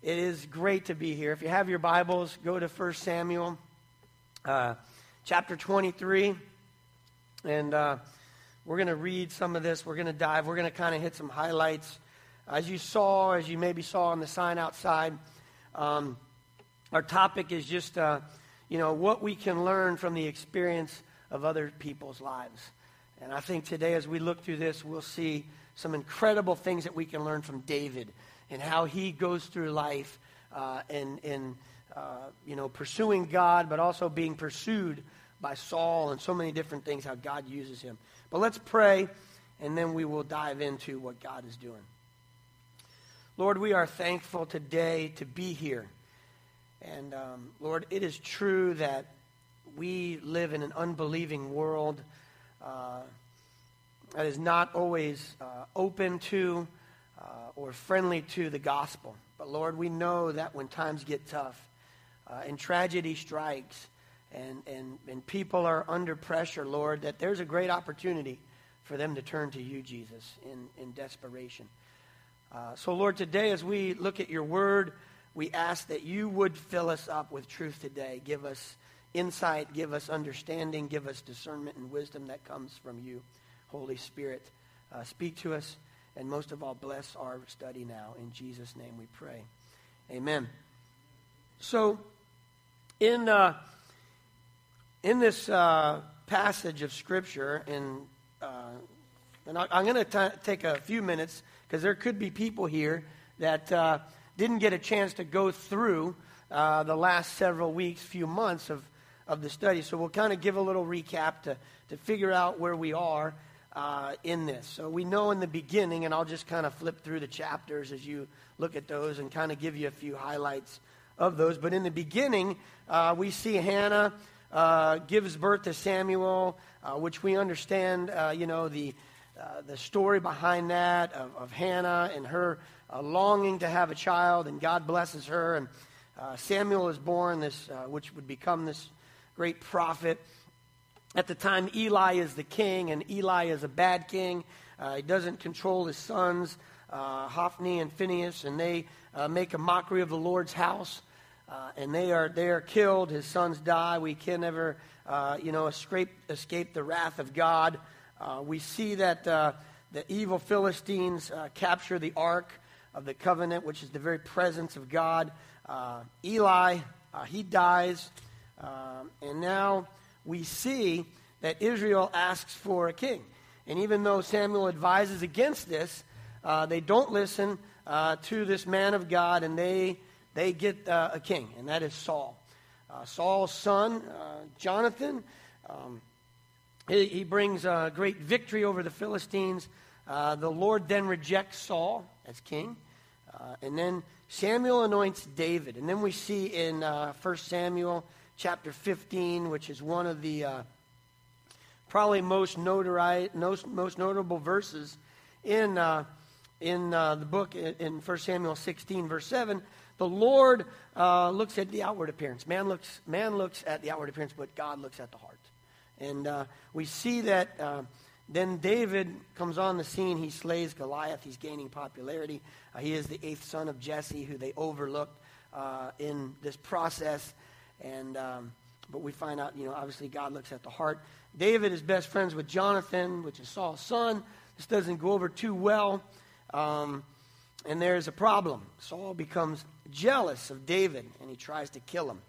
It is great to be here. If you have your Bibles, go to 1 Samuel uh, chapter 23. And uh, we're going to read some of this. We're going to dive. We're going to kind of hit some highlights. As you saw, as you maybe saw on the sign outside, um, our topic is just, uh, you know, what we can learn from the experience of other people's lives. And I think today, as we look through this, we'll see some incredible things that we can learn from David and how he goes through life uh, and, and uh, you know, pursuing God, but also being pursued by Saul and so many different things, how God uses him. But let's pray, and then we will dive into what God is doing. Lord, we are thankful today to be here. And um, Lord, it is true that we live in an unbelieving world uh, that is not always uh, open to uh, or friendly to the gospel. But Lord, we know that when times get tough uh, and tragedy strikes and, and, and people are under pressure, Lord, that there's a great opportunity for them to turn to you, Jesus, in, in desperation. Uh, so, Lord, today as we look at your word, we ask that you would fill us up with truth today. Give us insight, give us understanding, give us discernment and wisdom that comes from you, Holy Spirit. Uh, speak to us. And most of all, bless our study now. In Jesus' name we pray. Amen. So, in, uh, in this uh, passage of Scripture, in, uh, and I, am going to take a few minutes because there could be people here that uh, didn't get a chance to go through uh, the last several weeks, few months of, of the study. So, we'll kind of give a little recap to, to figure out where we are uh, in this. So we know in the beginning, and I'll just kind of flip through the chapters as you look at those and kind of give you a few highlights of those. But in the beginning, uh, we see Hannah uh, gives birth to Samuel, uh, which we understand, uh, you know, the, uh, the story behind that of, of Hannah and her longing to have a child, and God blesses her. And Samuel is born, this, which would become this great prophet. At the time, Eli is the king, and Eli is a bad king. Uh, he doesn't control his sons, uh, Hophni and Phinehas, and they uh, make a mockery of the Lord's house. Uh, and they are, they are killed. His sons die. We can never, uh, you know, escape, escape the wrath of God. Uh, we see that the evil Philistines capture the ark of the covenant, which is the very presence of God. Eli, he dies. and now we see that Israel asks for a king. And even though Samuel advises against this, uh, they don't listen uh, to this man of God and they, they get uh, a king, and that is Saul. Uh, Saul's son, uh, Jonathan, um, he, he, brings a great victory over the Philistines. Uh, the Lord then rejects Saul as king. and then Samuel anoints David. And then we see in uh, 1 Samuel chapter 15, which is one of the uh, probably most, notori- most, most notable verses in, uh, in uh, the book in 1 Samuel 16, verse 7. The Lord uh, looks at the outward appearance. Man looks, man looks at the outward appearance, but God looks at the heart. And uh, we see that uh, then David comes on the scene. He slays Goliath. He's gaining popularity. he is the eighth son of Jesse, who they overlooked in this process. And, um, but we find out, you know, obviously God looks at the heart. David is best friends with Jonathan, which is Saul's son. This doesn't go over too well. Um, and there's a problem. Saul becomes jealous of David and he tries to kill him.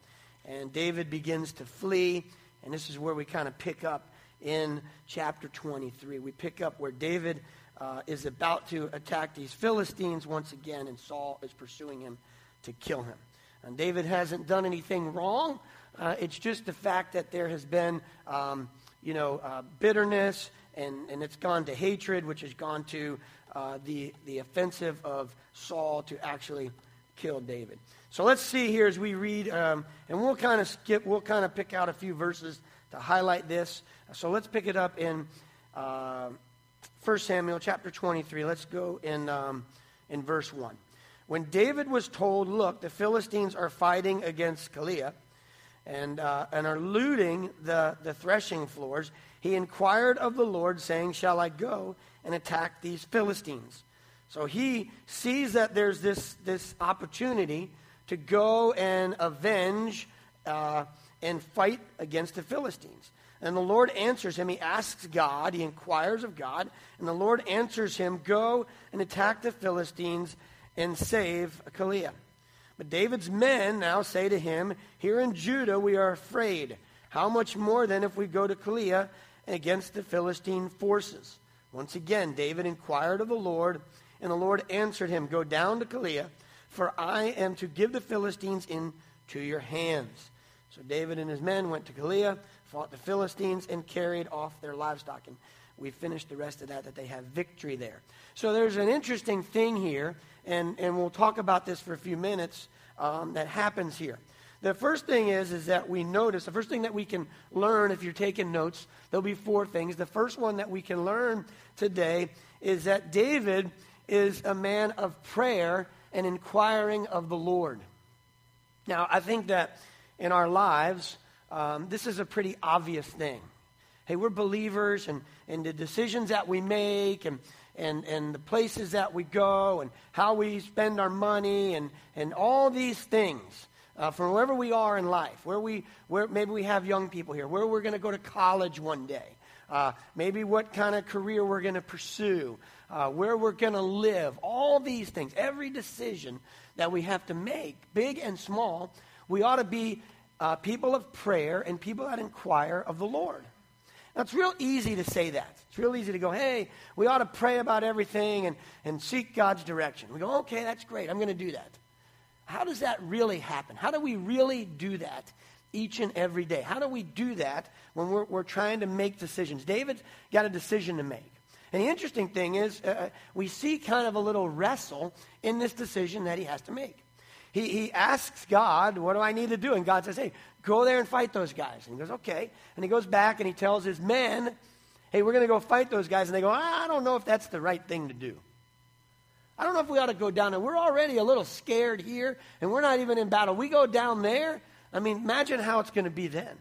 And David begins to flee. And this is where we kind of pick up in chapter 23. We pick up where David uh, is about to attack these Philistines once again, and Saul is pursuing him to kill him. And David hasn't done anything wrong. Uh, it's just the fact that there has been, um, you know, uh, bitterness and, and it's gone to hatred, which has gone to uh, the, the offensive of Saul to actually kill David. So let's see here as we read, um, and we'll kind of skip, we'll kind of pick out a few verses to highlight this. So let's pick it up in uh, 1 Samuel chapter 23. Let's go in, um, in verse 1. When David was told, look, the Philistines are fighting against Keilah and, uh, and are looting the, the threshing floors, he inquired of the Lord, saying, Shall I go and attack these Philistines? So he sees that there's this, this opportunity to go and avenge uh, and fight against the Philistines. And the Lord answers him. He asks God, he inquires of God, and the Lord answers him Go and attack the Philistines and save Keilah. But David's men now say to him, Here in Judah we are afraid. How much more then if we go to Keilah against the Philistine forces? Once again, David inquired of the Lord, and the Lord answered him, Go down to Keilah, for I am to give the Philistines into your hands. So David and his men went to Keilah fought the Philistines, and carried off their livestock. And we finished the rest of that, that they have victory there. So there's an interesting thing here, and, and we'll talk about this for a few minutes um, that happens here. The first thing is, is that we notice, the first thing that we can learn if you're taking notes, there'll be four things. The first one that we can learn today is that David is a man of prayer and inquiring of the Lord. Now, I think that in our lives, um, this is a pretty obvious thing. Hey, we're believers, and, and the decisions that we make, and, and, and the places that we go, and how we spend our money, and, and all these things. Uh, from wherever we are in life, where we, where maybe we have young people here, where we're going to go to college one day, uh, maybe what kind of career we're going to pursue, uh, where we're going to live, all these things, every decision that we have to make, big and small, we ought to be uh, people of prayer and people that inquire of the Lord. Now, it's real easy to say that. It's real easy to go, hey, we ought to pray about everything and, and seek God's direction. We go, okay, that's great. I'm going to do that. How does that really happen? How do we really do that each and every day? How do we do that when we're, we're trying to make decisions? David's got a decision to make. And the interesting thing is, uh, uh we see kind of a little wrestle in this decision that he has to make. He, he asks God, What do I need to do? And God says, Hey, go there and fight those guys. And he goes, Okay. And he goes back and he tells his men, Hey, we're going to go fight those guys. And they go, I don't know if that's the right thing to do. I don't know if we ought to go down there. We're already a little scared here, and we're not even in battle. We go down there. I mean, imagine how it's going to be then.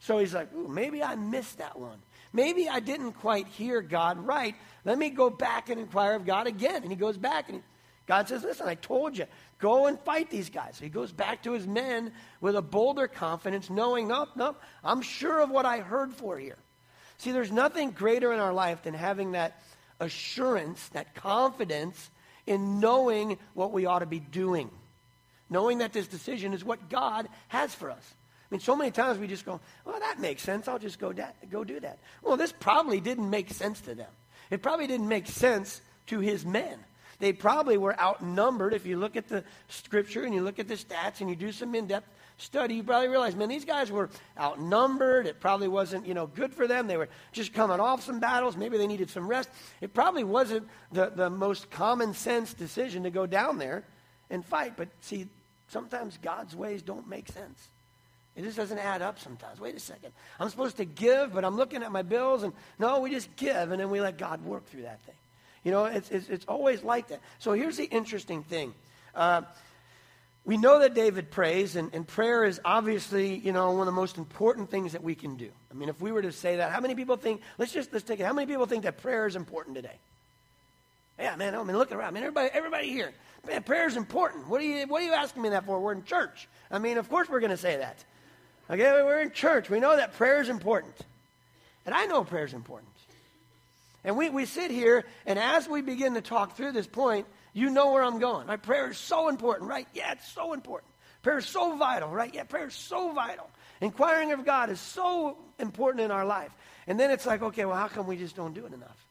So he's like, Ooh, maybe I missed that one. Maybe I didn't quite hear God right. Let me go back and inquire of God again. And he goes back and God says, Listen, I told you, Go and fight these guys. So he goes back to his men with a bolder confidence, knowing, nope, nope, I'm sure of what I heard for here. See, there's nothing greater in our life than having that assurance, that confidence in knowing what we ought to be doing. Knowing that this decision is what God has for us. I mean, so many times we just go, well, that makes sense. I'll just go, da- go do that. Well, this probably didn't make sense to them. It probably didn't make sense to his men. They probably were outnumbered. If you look at the scripture and you look at the stats and you do some in depth study, you probably realize, man, these guys were outnumbered. It probably wasn't, you know, good for them. They were just coming off some battles. Maybe they needed some rest. It probably wasn't the, the most common sense decision to go down there and fight. But see, sometimes God's ways don't make sense. It just doesn't add up sometimes. Wait a second. I'm supposed to give, but I'm looking at my bills, and no, we just give, and then we let God work through that thing. You know, it's, it's, it's always like that. So here's the interesting thing. Uh, we know that David prays, and, and prayer is obviously, you know, one of the most important things that we can do. I mean, if we were to say that, how many people think, let's just, let's take it, how many people think that prayer is important today? Yeah, man, I mean, look around. I mean, everybody, everybody here, man, prayer is important. What are, you, what are you asking me that for? We're in church. I mean, of course we're going to say that. Okay, we're in church. We know that prayer is important. And I know prayer is important. And we, we sit here, and as we begin to talk through this point, you know where I'm going. My prayer is so important, right? Yeah, it's so important. Prayer is so vital, right? Yeah, prayer is so vital. Inquiring of God is so important in our life. And then it's like, okay, well, how come we just don't do it enough?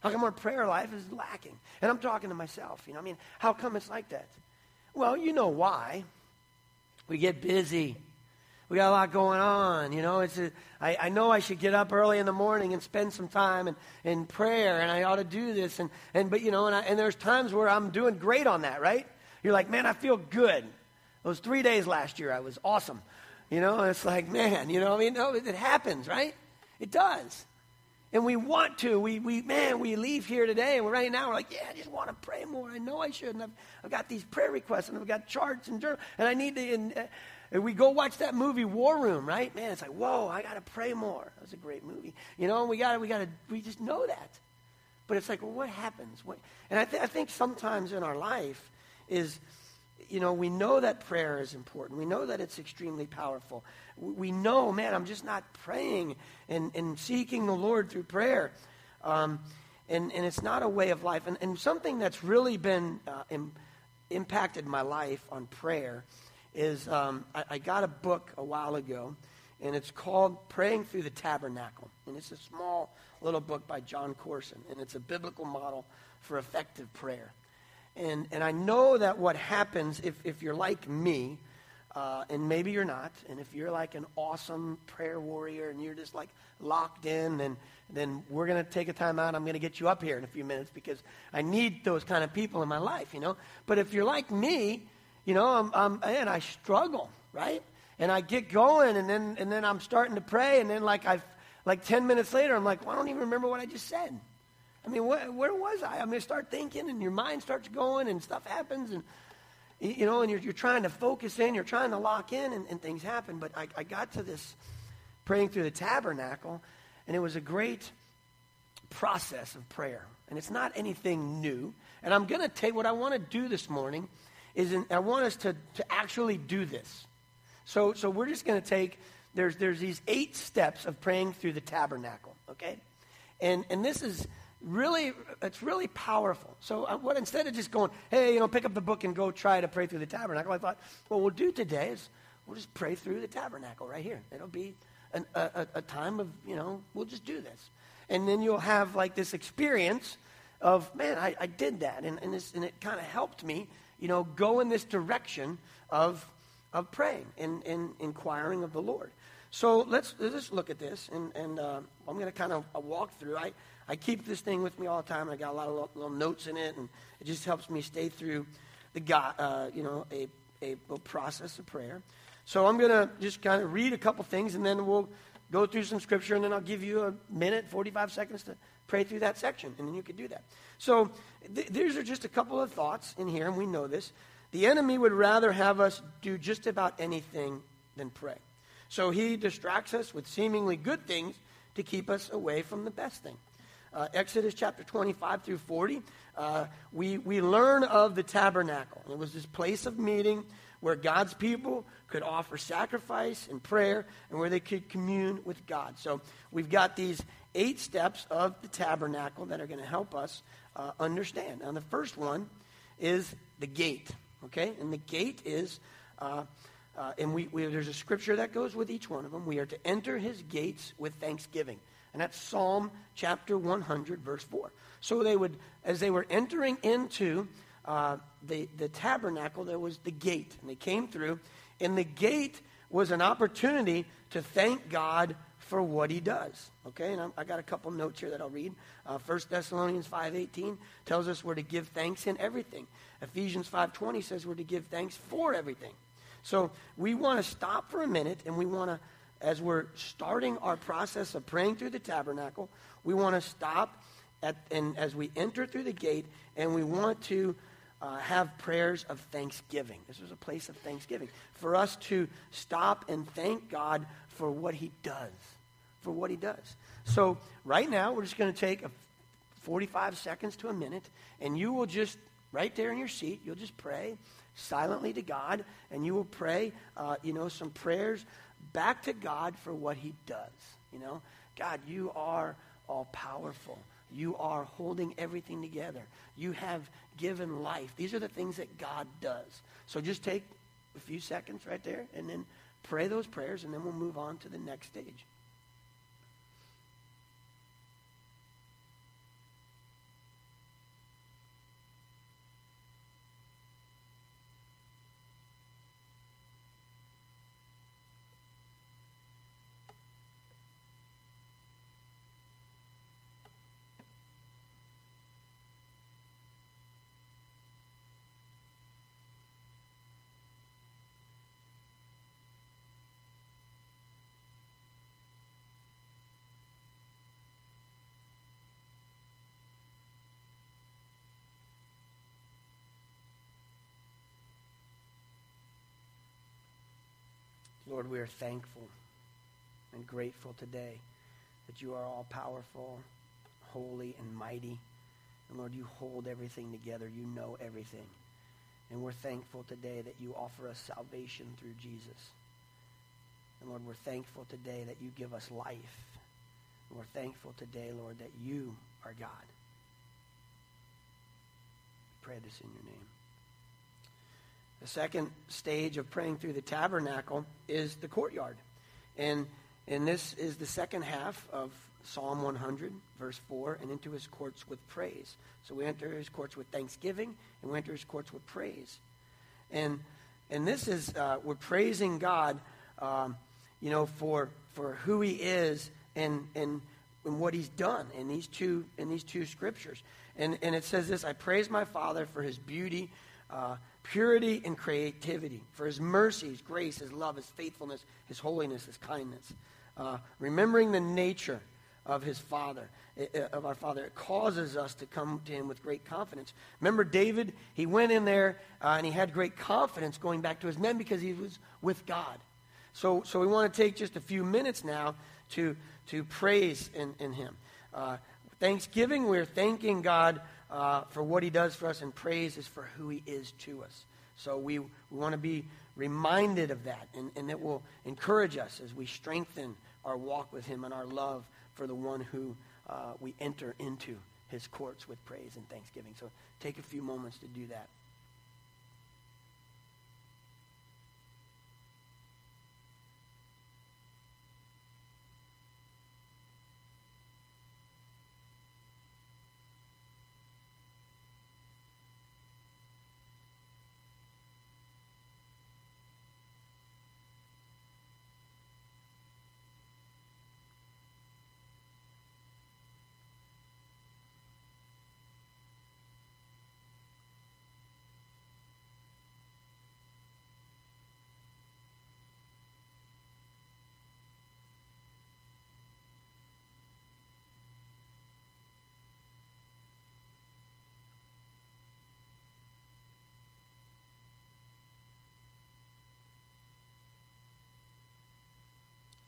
How come our prayer life is lacking? And I'm talking to myself, you know, I mean, how come it's like that? Well, you know why. We get busy we got a lot going on. You know, it's a, I, I know I should get up early in the morning and spend some time in, in prayer, and I ought to do this. And, and but you know, and, I, and there's times where I'm doing great on that, right? You're like, man, I feel good. Those three days last year, I was awesome. You know, it's like, man, you know, I mean, no, it, it happens, right? It does. And we want to. We, we, man, we leave here today, and right now we're like, yeah, I just want to pray more. I know I should. And I've, I've got these prayer requests, and I've got charts and journals, and I need to. And, uh, and we go watch that movie War Room, right? Man, it's like, whoa, I got to pray more. That was a great movie. You know, we got to, we got to, we just know that. But it's like, well, what happens? What, and I, th- I think sometimes in our life is, you know, we know that prayer is important. We know that it's extremely powerful. We know, man, I'm just not praying and, and seeking the Lord through prayer. Um, and, and it's not a way of life. And, and something that's really been uh, Im- impacted my life on prayer is um, I, I got a book a while ago, and it's called Praying Through the Tabernacle. And it's a small little book by John Corson, and it's a biblical model for effective prayer. And, and I know that what happens if, if you're like me, uh, and maybe you're not, and if you're like an awesome prayer warrior and you're just like locked in, then, then we're going to take a time out. I'm going to get you up here in a few minutes because I need those kind of people in my life, you know. But if you're like me, you know, I'm, I'm, and I struggle, right? And I get going, and then, and then I'm starting to pray, and then like I've like 10 minutes later, I'm like, well, I don't even remember what I just said. I mean, wh- where was I? I mean, start thinking, and your mind starts going, and stuff happens, and you know, and you're, you're trying to focus in, you're trying to lock in, and, and things happen. But I, I got to this praying through the tabernacle, and it was a great process of prayer. And it's not anything new. And I'm going to take what I want to do this morning is in, I want us to, to actually do this. So, so we're just going to take there's, there's these eight steps of praying through the tabernacle, okay? And, and this is really, it's really powerful. So uh, what, instead of just going, hey, you know, pick up the book and go try to pray through the tabernacle, I thought, what we'll do today is we'll just pray through the tabernacle right here. It'll be an, a, a time of, you know, we'll just do this. And then you'll have like this experience of, man, I, I did that. And, and, this, and it kind of helped me, you know, go in this direction of, of praying and, and inquiring of the Lord. So let's, let's look at this, and, and uh, I'm going to kind of walk through. I, I keep this thing with me all the time, I got a lot of little, little notes in it, and it just helps me stay through the God, uh, you know, a, a process of prayer. So I'm going to just kind of read a couple things, and then we'll go through some scripture, and then I'll give you a minute, 45 seconds to pray through that section, and then you can do that. So th- these are just a couple of thoughts in here, and we know this. The enemy would rather have us do just about anything than pray. So he distracts us with seemingly good things to keep us away from the best thing. Uh, Exodus chapter 25 through 40, uh, we, we learn of the tabernacle. It was this place of meeting where God's people could offer sacrifice and prayer and where they could commune with God. So we've got these eight steps of the tabernacle that are going to help us uh, understand. Now, the first one is the gate, okay? And the gate is uh, uh, and we, we, there's a scripture that goes with each one of them. We are to enter his gates with thanksgiving. And that's Psalm chapter 100, verse 4. So they would, as they were entering into uh, the, the tabernacle, there was the gate. And they came through. And the gate was an opportunity to thank God for what he does. Okay, and i got a couple notes here that I'll read. Uh, 1 Thessalonians 5.18 tells us we're to give thanks in everything. Ephesians 5.20 says we're to give thanks for everything. So we want to stop for a minute and we want to, as we're starting our process of praying through the tabernacle, we want to stop at, and as we enter through the gate and we want to uh, have prayers of thanksgiving. This is a place of thanksgiving. For us to stop and thank God for what he does. For what he does. So right now, we're just going to take a 45 seconds to a minute, and you will just, right there in your seat, you'll just pray silently to God, and you will pray, uh, you know, some prayers back to God for what He does. You know, God, you are all powerful. You are holding everything together. You have given life. These are the things that God does. So just take a few seconds right there and then pray those prayers, and then we'll move on to the next stage. Lord, we are thankful and grateful today that you are all powerful, holy, and mighty. And Lord, you hold everything together. You know everything. And we're thankful today that you offer us salvation through Jesus. And Lord, we're thankful today that you give us life. And we're thankful today, Lord, that you are God. pray this in your name. The second stage of praying through the tabernacle is the courtyard. And, and this is the second half of Psalm 100, verse 4, and into his courts with praise. So we enter his courts with thanksgiving, and we enter his courts with praise. And, and this is, uh, we're praising God, um, you know, for, for who he is and, and, and what he's done in these two, in these two scriptures. And, and it says this I praise my Father for his beauty, uh, purity, and creativity, for his mercy, his grace, his love, his faithfulness, his holiness, his kindness. Uh, remembering the nature of his father, of our father. It causes us to come to him with great confidence. Remember David? He went in there uh, and he had great confidence going back to his men because he was with God. So, so we want to take just a few minutes now to, to praise in, in him. Uh, thanksgiving, we're thanking God uh, for what he does for us, and praise is for who he is to us. So we, we want to be reminded of that, and, and it will encourage us as we strengthen our walk with him and our love for the one who uh, we enter into his courts with praise and thanksgiving. So take a few moments to do that.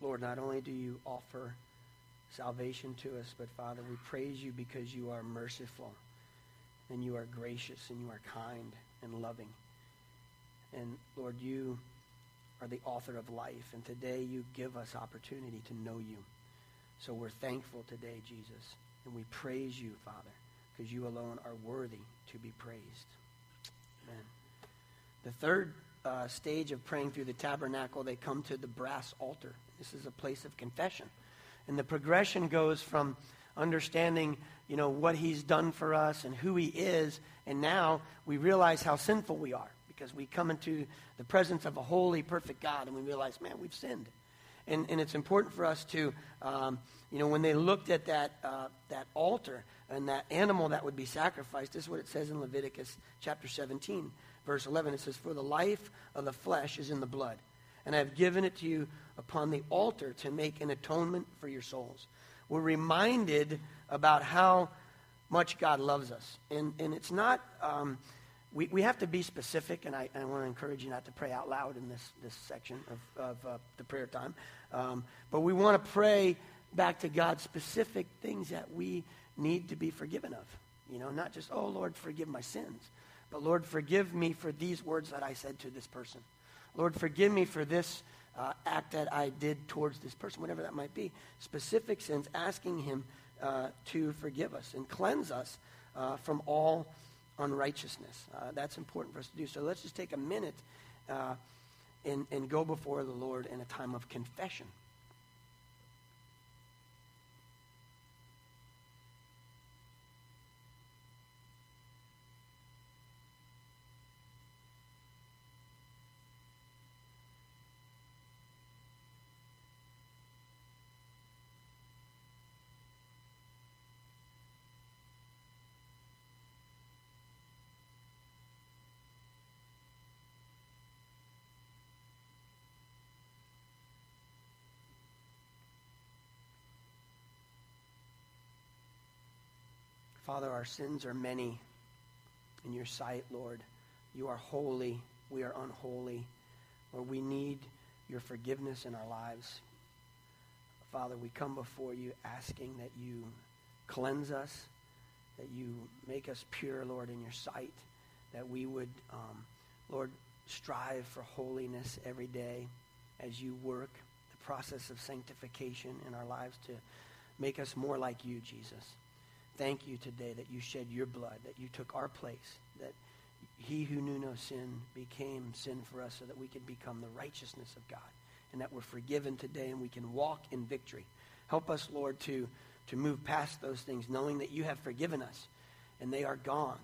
Lord, not only do you offer salvation to us, but Father, we praise you because you are merciful and you are gracious and you are kind and loving. And Lord, you are the author of life, and today you give us opportunity to know you. So we're thankful today, Jesus, and we praise you, Father, because you alone are worthy to be praised. Amen. The third uh, stage of praying through the tabernacle, they come to the brass altar. This is a place of confession. And the progression goes from understanding, you know, what he's done for us and who he is, and now we realize how sinful we are because we come into the presence of a holy, perfect God and we realize, man, we've sinned. And, and it's important for us to, um, you know, when they looked at that, uh, that altar and that animal that would be sacrificed, this is what it says in Leviticus chapter 17, verse 11. It says, For the life of the flesh is in the blood and I have given it to you upon the altar to make an atonement for your souls. We're reminded about how much God loves us. And, and it's not, um, we, we have to be specific, and I, I want to encourage you not to pray out loud in this, this section of, of uh, the prayer time. Um, but we want to pray back to God specific things that we need to be forgiven of. You know, not just, oh, Lord, forgive my sins, but Lord, forgive me for these words that I said to this person. Lord, forgive me for this uh, act that I did towards this person, whatever that might be. Specific sins, asking Him uh, to forgive us and cleanse us uh, from all unrighteousness. Uh, that's important for us to do. So let's just take a minute uh, and, and go before the Lord in a time of confession. Father, our sins are many in your sight, Lord. You are holy. We are unholy. Lord, we need your forgiveness in our lives. Father, we come before you asking that you cleanse us, that you make us pure, Lord, in your sight, that we would, um, Lord, strive for holiness every day as you work the process of sanctification in our lives to make us more like you, Jesus. Thank you today that you shed your blood, that you took our place, that he who knew no sin became sin for us so that we could become the righteousness of God and that we're forgiven today and we can walk in victory. Help us, Lord, to, to move past those things, knowing that you have forgiven us and they are gone.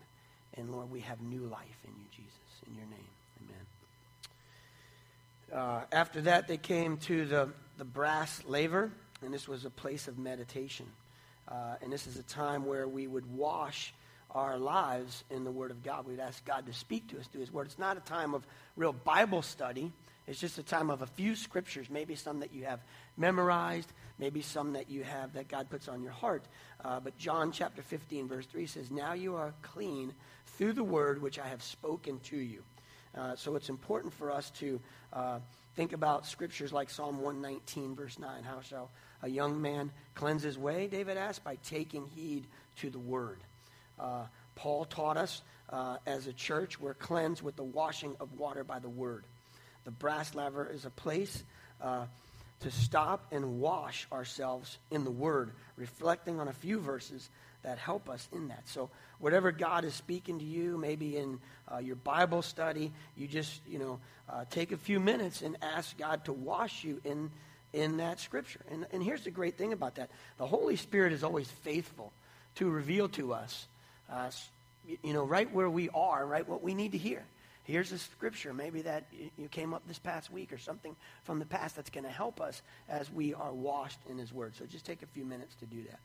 And Lord, we have new life in you, Jesus. In your name, amen. Uh, after that, they came to the, the brass laver, and this was a place of meditation. Uh, and this is a time where we would wash our lives in the Word of God. We'd ask God to speak to us through His Word. It's not a time of real Bible study. It's just a time of a few scriptures, maybe some that you have memorized, maybe some that you have that God puts on your heart. Uh, but John chapter 15, verse 3 says, Now you are clean through the word which I have spoken to you. Uh, so it's important for us to uh, think about scriptures like Psalm 119, verse 9. How shall a young man cleanse his way? David asked, by taking heed to the word. Uh, Paul taught us uh, as a church, we're cleansed with the washing of water by the word. The brass laver is a place uh, to stop and wash ourselves in the Word, reflecting on a few verses that help us in that. So, whatever God is speaking to you, maybe in uh, your Bible study, you just, you know, uh, take a few minutes and ask God to wash you in, in that Scripture. And, and here's the great thing about that the Holy Spirit is always faithful to reveal to us, uh, you know, right where we are, right, what we need to hear. Here's a scripture, maybe that you came up this past week or something from the past that's going to help us as we are washed in His Word. So just take a few minutes to do that.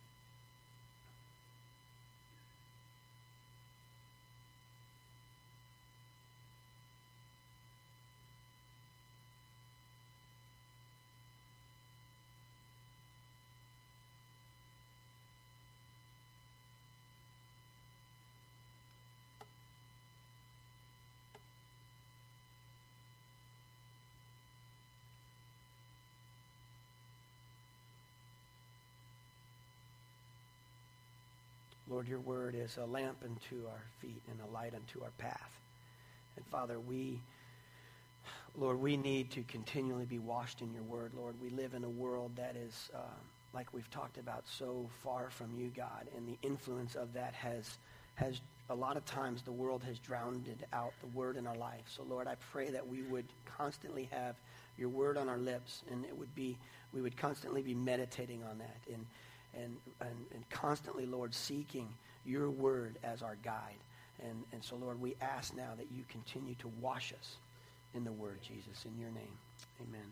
Lord, your word is a lamp unto our feet and a light unto our path. And Father, we, Lord, we need to continually be washed in your word, Lord. We live in a world that is, uh, like we've talked about, so far from you, God, and the influence of that has, has a lot of times the world has drowned out the word in our life. So, Lord, I pray that we would constantly have your word on our lips, and it would be, we would constantly be meditating on that. And, and, and, and constantly, Lord, seeking your word as our guide. And, and so, Lord, we ask now that you continue to wash us in the word, Jesus, in your name. Amen.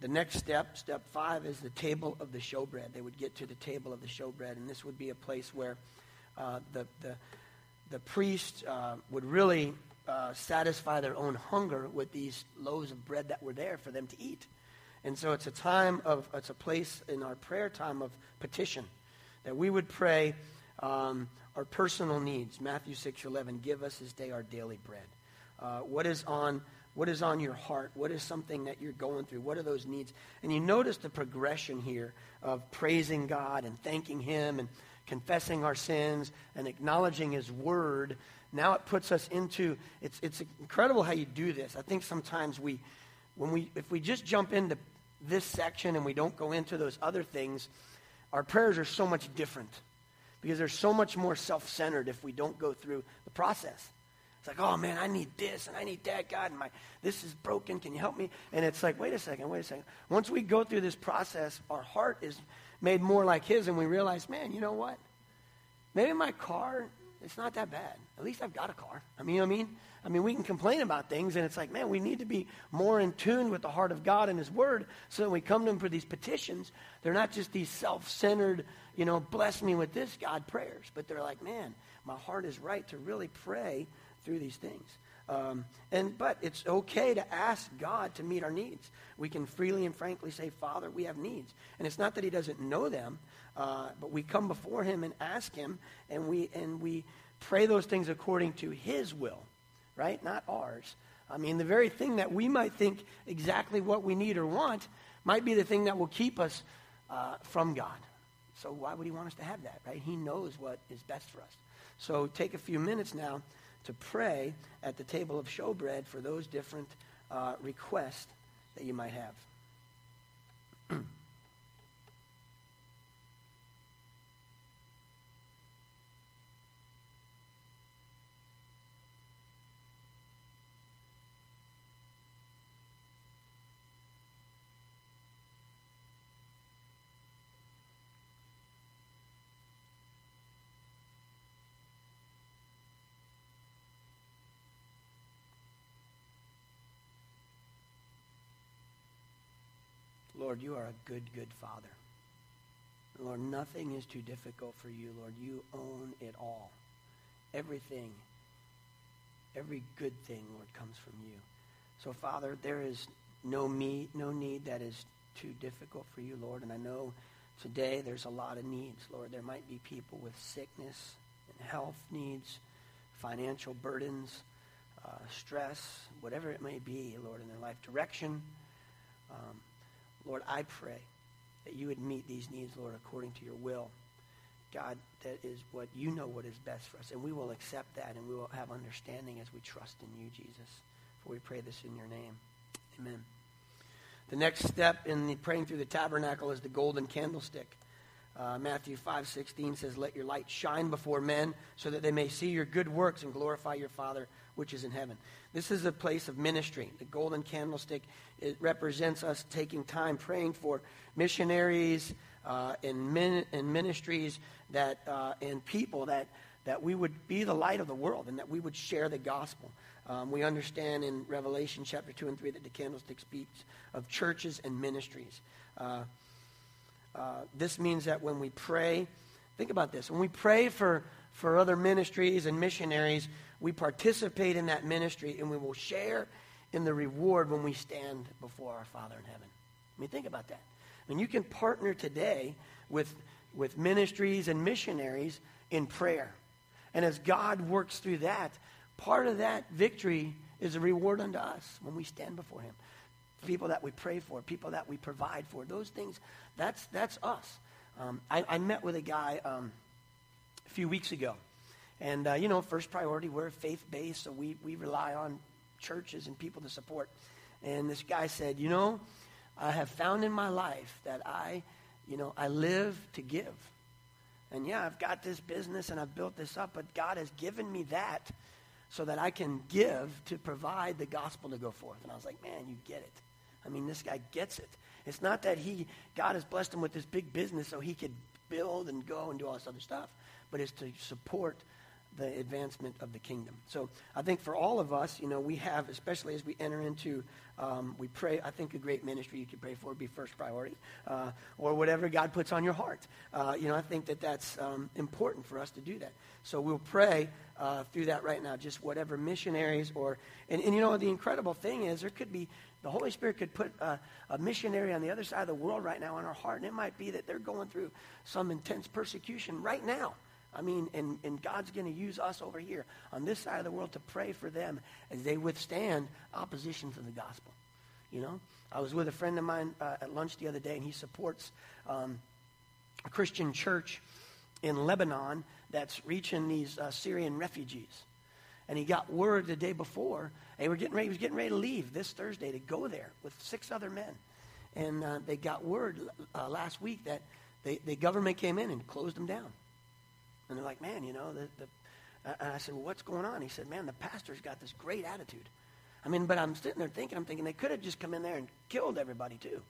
The next step, step five, is the table of the showbread. They would get to the table of the showbread, and this would be a place where uh, the, the, the priest uh, would really uh, satisfy their own hunger with these loaves of bread that were there for them to eat. And so it's a time of, it's a place in our prayer time of petition that we would pray um, our personal needs. Matthew 6 11, give us this day our daily bread. Uh, what is on what is on your heart? What is something that you're going through? What are those needs? And you notice the progression here of praising God and thanking Him and confessing our sins and acknowledging His Word. Now it puts us into, it's, it's incredible how you do this. I think sometimes we, when we, if we just jump into this section and we don't go into those other things, our prayers are so much different because they're so much more self centered if we don't go through the process. It's like, oh man, I need this and I need that, God, and my this is broken. Can you help me? And it's like, wait a second, wait a second. Once we go through this process, our heart is made more like His, and we realize, man, you know what? Maybe my car, it's not that bad. At least I've got a car. I mean, you know I mean? I mean, we can complain about things, and it's like, man, we need to be more in tune with the heart of God and His Word so that we come to Him for these petitions. They're not just these self centered, you know, bless me with this, God prayers, but they're like, man, my heart is right to really pray through these things. Um, and but it's okay to ask God to meet our needs. We can freely and frankly say, Father, we have needs, and it's not that He doesn't know them, uh, but we come before Him and ask Him, and we and we pray those things according to His will right? Not ours. I mean, the very thing that we might think exactly what we need or want might be the thing that will keep us uh, from God. So why would he want us to have that, right? He knows what is best for us. So take a few minutes now to pray at the table of showbread for those different uh, requests that you might have. Lord, you are a good, good Father. Lord, nothing is too difficult for you, Lord. You own it all. Everything, every good thing, Lord, comes from you. So, Father, there is no, me, no need that is too difficult for you, Lord. And I know today there's a lot of needs, Lord. There might be people with sickness and health needs, financial burdens, uh, stress, whatever it may be, Lord, in their life direction. Um, Lord, I pray that you would meet these needs, Lord, according to your will. God, that is what you know what is best for us. And we will accept that and we will have understanding as we trust in you, Jesus. For we pray this in your name. Amen. The next step in the praying through the tabernacle is the golden candlestick. Uh, Matthew 5:16 says, "Let your light shine before men, so that they may see your good works and glorify your Father which is in heaven." This is a place of ministry. The golden candlestick it represents us taking time praying for missionaries uh, and, min- and ministries that uh, and people that that we would be the light of the world and that we would share the gospel. Um, we understand in Revelation chapter 2 and 3 that the candlestick speaks of churches and ministries. Uh, uh, this means that when we pray, think about this. When we pray for, for other ministries and missionaries, we participate in that ministry and we will share in the reward when we stand before our Father in heaven. I mean, think about that. I mean, you can partner today with, with ministries and missionaries in prayer. And as God works through that, part of that victory is a reward unto us when we stand before Him people that we pray for, people that we provide for. Those things, that's, that's us. Um, I, I, met with a guy um, a few weeks ago. And, uh, you know, first priority, we're faith based, so we, we rely on churches and people to support. And this guy said, You know, I have found in my life that I, you know, I live to give. And yeah, I've got this business and I've built this up, but God has given me that so that I can give to provide the gospel to go forth. And I was like, Man, you get it. I mean, this guy gets it. It's not that he, God has blessed him with this big business so he could build and go and do all this other stuff, but it's to support the advancement of the kingdom. So I think for all of us, you know, we have, especially as we enter into, um, we pray, I think a great ministry you could pray for would be first priority, uh, or whatever God puts on your heart. Uh, you know, I think that that's um, important for us to do that. So we'll pray uh, through that right now, just whatever missionaries or, and, and you know, the incredible thing is there could be the Holy Spirit could put a, a, missionary on the other side of the world right now in our heart, and it might be that they're going through some intense persecution right now. I mean, and, and God's going to use us over here on this side of the world to pray for them as they withstand opposition to the gospel. You know, I was with a friend of mine uh, at lunch the other day, and he supports um, a Christian church in Lebanon that's reaching these uh, Syrian refugees. And he got word the day before they were getting ready, he was getting ready to leave this Thursday to go there with six other men. And uh, they got word uh, last week that they, the government came in and closed them down. And they're like, man, you know, the, the, I said, well, what's going on? He said, man, the pastor's got this great attitude. I mean, but I'm sitting there thinking, I'm thinking they could have just come in there and killed everybody too.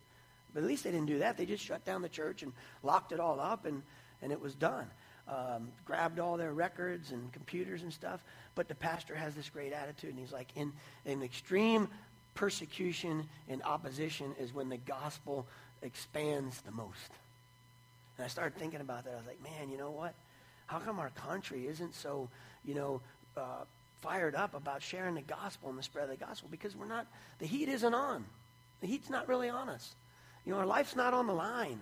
But at least they didn't do that. They just shut down the church and locked it all up, and, and it was done. Um, grabbed all their records and computers and stuff. But the pastor has this great attitude, and he's like, in, in extreme persecution and opposition is when the gospel expands the most. And I started thinking about that. I was like, man, you know what? How come our country isn't so, you know, uh, fired up about sharing the gospel and the spread of the gospel? Because we're not, the heat isn't on. The heat's not really on us. You know, our life's not on the line.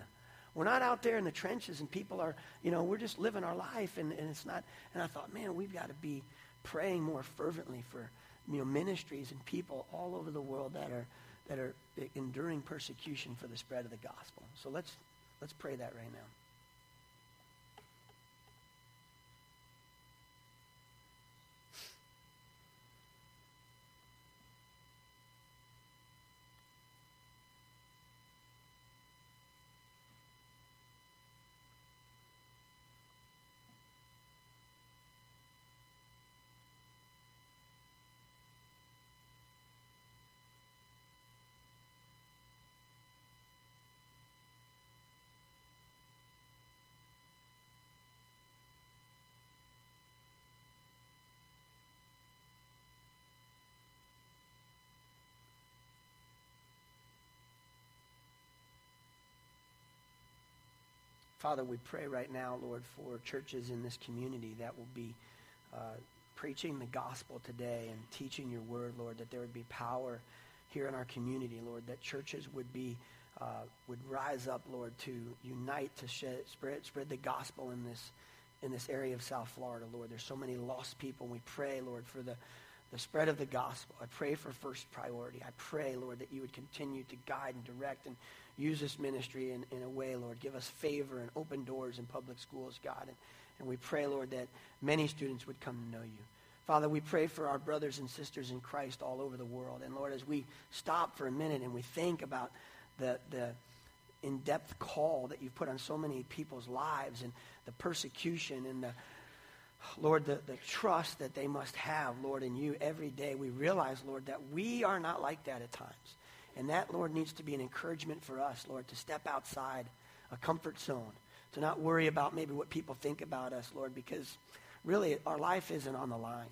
We're not out there in the trenches and people are, you know, we're just living our life and, and it's not, and I thought, man, we've got to be praying more fervently for you know, ministries and people all over the world that are, that are enduring persecution for the spread of the gospel. So let's, let's pray that right now. Father, we pray right now, Lord, for churches in this community that will be uh, preaching the gospel today and teaching your word, Lord, that there would be power here in our community, Lord, that churches would be uh, would rise up, Lord, to unite to spread spread the gospel in this in this area of South Florida, Lord. There's so many lost people. We pray, Lord, for the the spread of the gospel. I pray for first priority. I pray, Lord, that you would continue to guide and direct and use this ministry in, in a way, Lord. Give us favor and open doors in public schools, God. And, and we pray, Lord, that many students would come to know you. Father, we pray for our brothers and sisters in Christ all over the world. And Lord, as we stop for a minute and we think about the, the in-depth call that you've put on so many people's lives and the persecution and the, Lord, the, the trust that they must have, Lord, in you every day, we realize, Lord, that we are not like that at times. And that, Lord, needs to be an encouragement for us, Lord, to step outside a comfort zone, to not worry about maybe what people think about us, Lord, because really our life isn't on the line.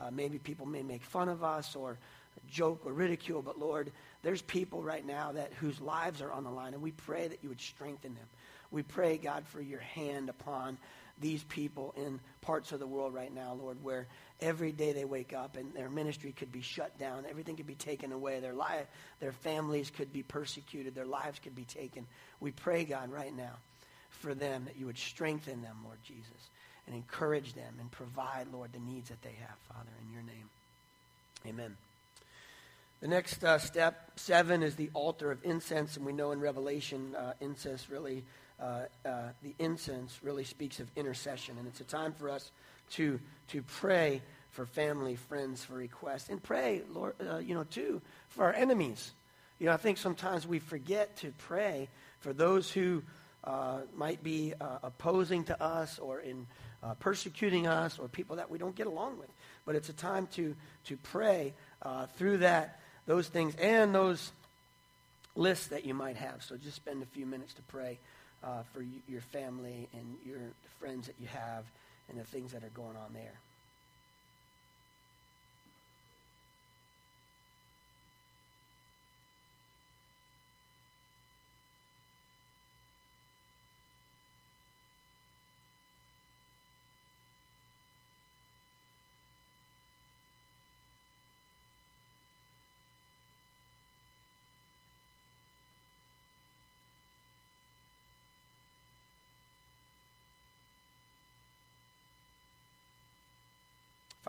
Uh, maybe people may make fun of us or joke or ridicule, but Lord, there's people right now that whose lives are on the line, and we pray that you would strengthen them. We pray, God, for your hand upon these people in parts of the world right now, Lord, where every day they wake up and their ministry could be shut down. Everything could be taken away. Their, life, their families could be persecuted. Their lives could be taken. We pray, God, right now for them that you would strengthen them, Lord Jesus, and encourage them and provide, Lord, the needs that they have, Father, in your name. Amen. The next uh, step, seven, is the altar of incense. And we know in Revelation, uh, incense really uh, uh, the incense really speaks of intercession. And it's a time for us to, to pray for family, friends, for requests, and pray, Lord, uh, you know, too, for our enemies. You know, I think sometimes we forget to pray for those who uh, might be uh, opposing to us or in persecuting us or people that we don't get along with. But it's a time to, to pray through that, those things and those lists that you might have. So just spend a few minutes to pray uh, for your family and your friends that you have and the things that are going on there.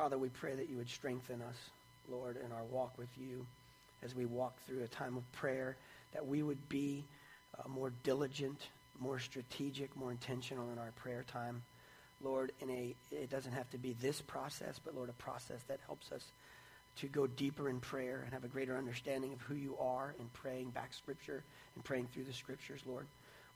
Father, we pray that you would strengthen us, Lord, in our walk with you as we walk through a time of prayer, that we would be uh, more diligent, more strategic, more intentional in our prayer time. Lord, in a, it doesn't have to be this process, but Lord, a process that helps us to go deeper in prayer and have a greater understanding of who you are in praying back Scripture and praying through the Scriptures, Lord.